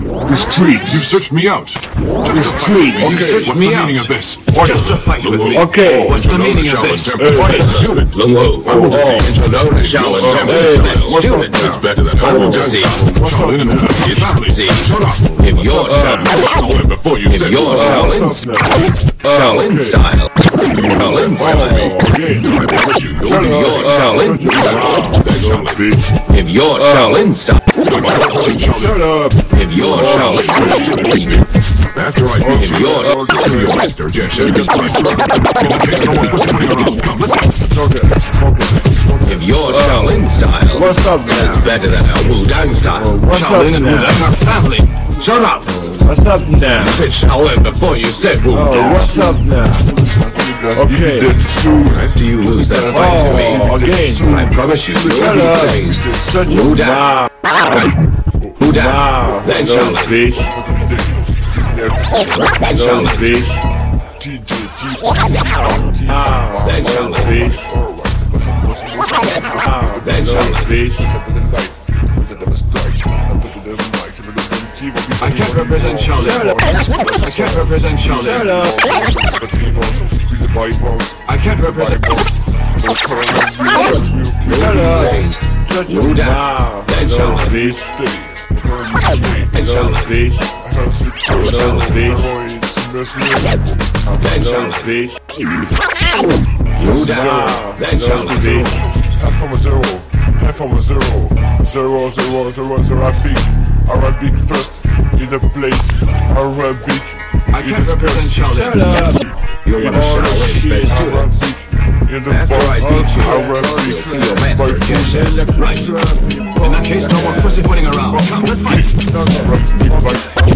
The street. You searched me out. The street. You Okay. searched What's me the out. meaning of this? Just to fight with me. Okay. What's the meaning of this? Student. Lungo, I want to see Temple Hey, style. what's up? It's better than I want to see. Shaolin and. See, Shut up. if your Shaolin, before you if your Shaolin, What's? Shaolin style, Shaolin style, I promise you, you'll your. Shaolin, if your Shaolin style, Shut up. If your Shaolin, After I beat you, your your master just should be fine. In case no one puts running around. Come, let's go. Okay. Okay. if your Shaolin style What's up is better than a Wu Tang style. What's up Shaolin and now? Wudang are family. Shut up. What's up now? Said Shaolin before you said Wu Oh, what's up now? Okay. After you lose that fight to me, Oh, again. I promise you, you'll be up. saying Such a Who. Wu Tang, Little Shaolin, bitch. then Little Shaolin, bitch. Wow. then Little Shaolin, bitch. Wow. then Little Shaolin. bitch. I can't represent Shaolin. I can't represent up. I can't represent. Shut up. Such a wow. Then Little Shaolin. Bitch. then Little Shaolin, bitch. Little bitch. then Little Shaolin, bitch. Wu Tang, Wow. then Little Shaolin, bitch. Half from a zero, half from a zero, zero, zero, zero, zero. Arabic, Arabic first in the place. Arabic I in can't the represent skirts. Shut Shaolin. up. you're one of Shaolin's best students. Arabic in the After I box. beat you, Arabic you'll see your by master foot. Jesha. Right. In that case, no more pussyfooting around. Come, let's fight. By foot, by foot, by foot,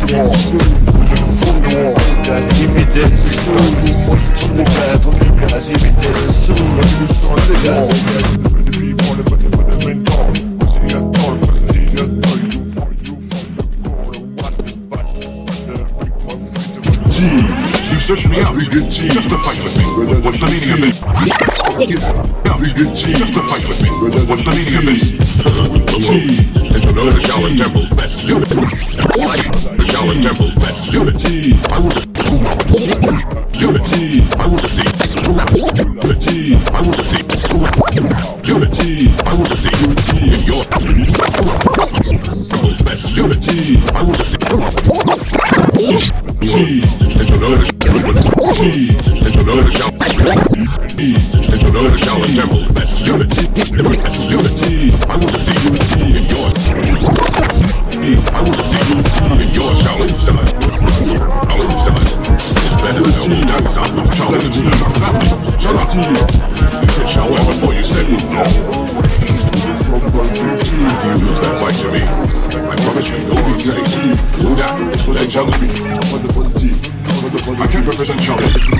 the wall. Give me the sous. Give me the sous. You searched me out. Just to fight with me. What's the meaning of this? Just fight with me. What's the meaning of this? And you know the Shaolin Temple best student. The Shaolin Temple best student. I want to that to I promise you you'll be saying Wudang, then Shaolin. I can't represent Shaolin.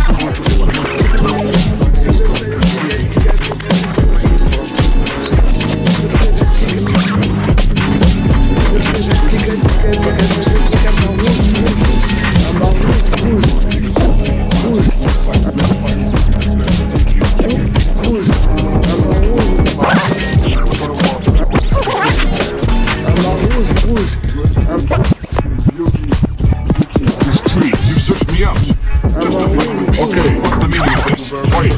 Okay. What's the meaning of this? Fight.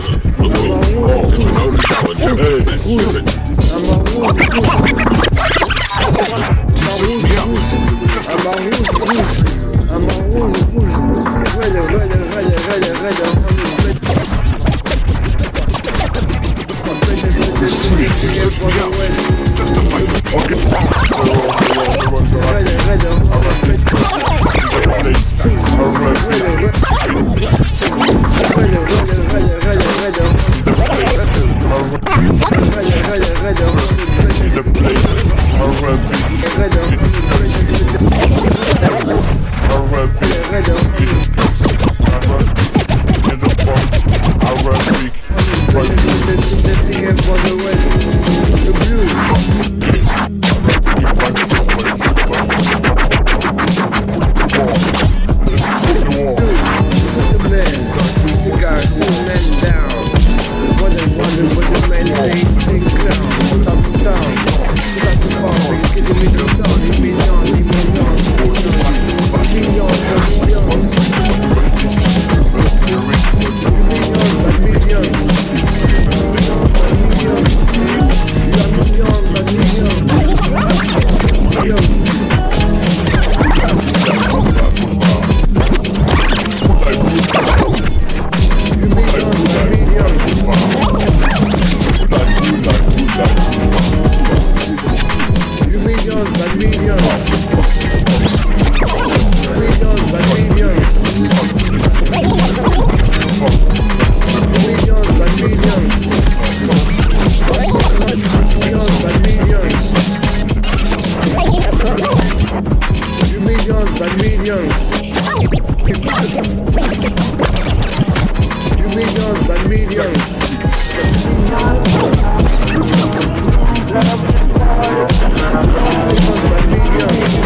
Searched me out. Just to millions and millions. Millions and millions.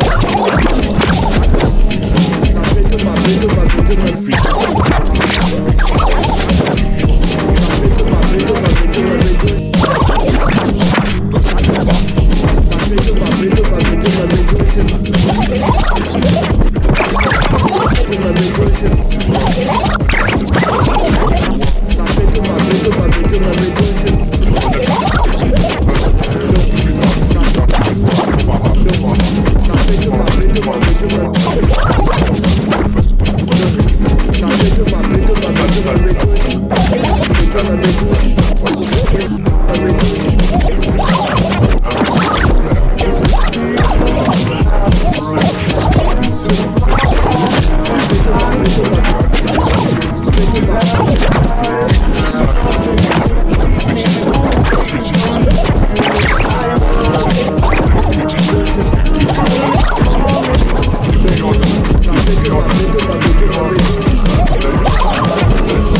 Sakla